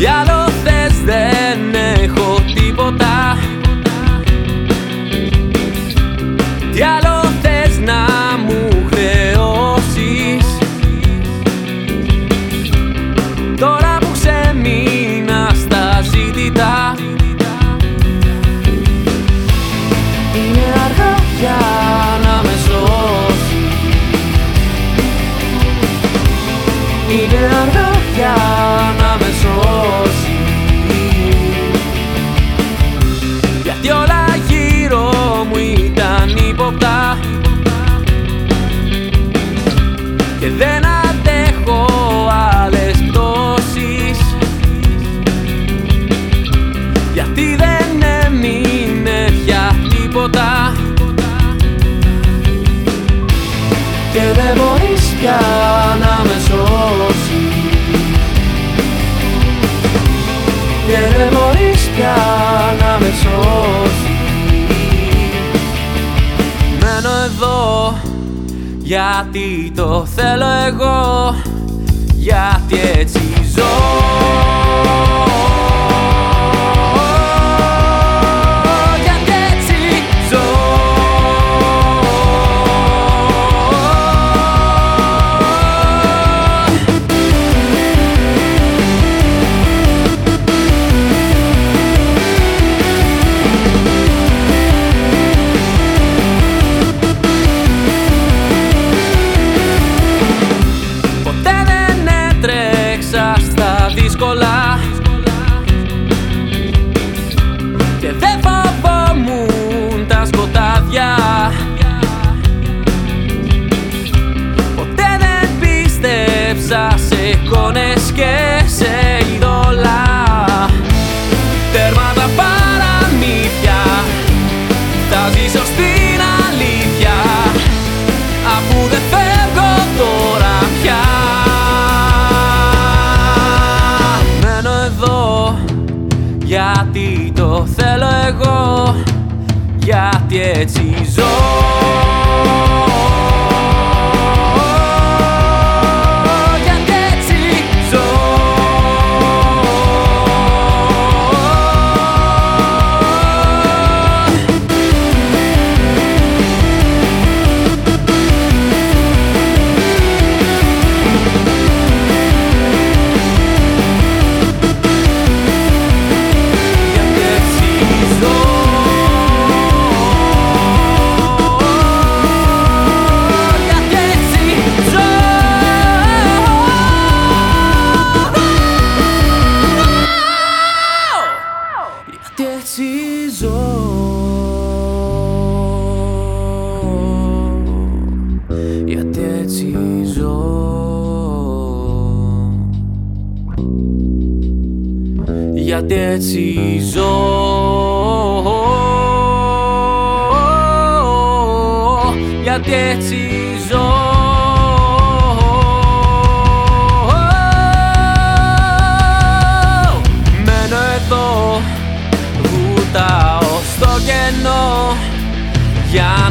Τι άλλο θες δεν έχω τίποτα. Τι άλλο θες να μου χρεώσεις. Τώρα που ξεμείνα στα ζήτητα. Είναι αργά για να με σώσεις. Είναι αργά για γιατί το θέλω εγώ Γιατί έτσι ζήσω στην αλήθεια. Αφού δεν φεύγω τώρα πια. Μένω εδώ γιατί το θέλω εγώ. Γιατί έτσι ζω γιατί έτσι ζω. Γιατί έτσι ζω. Μένω εδώ βουτάω στο κενό. Για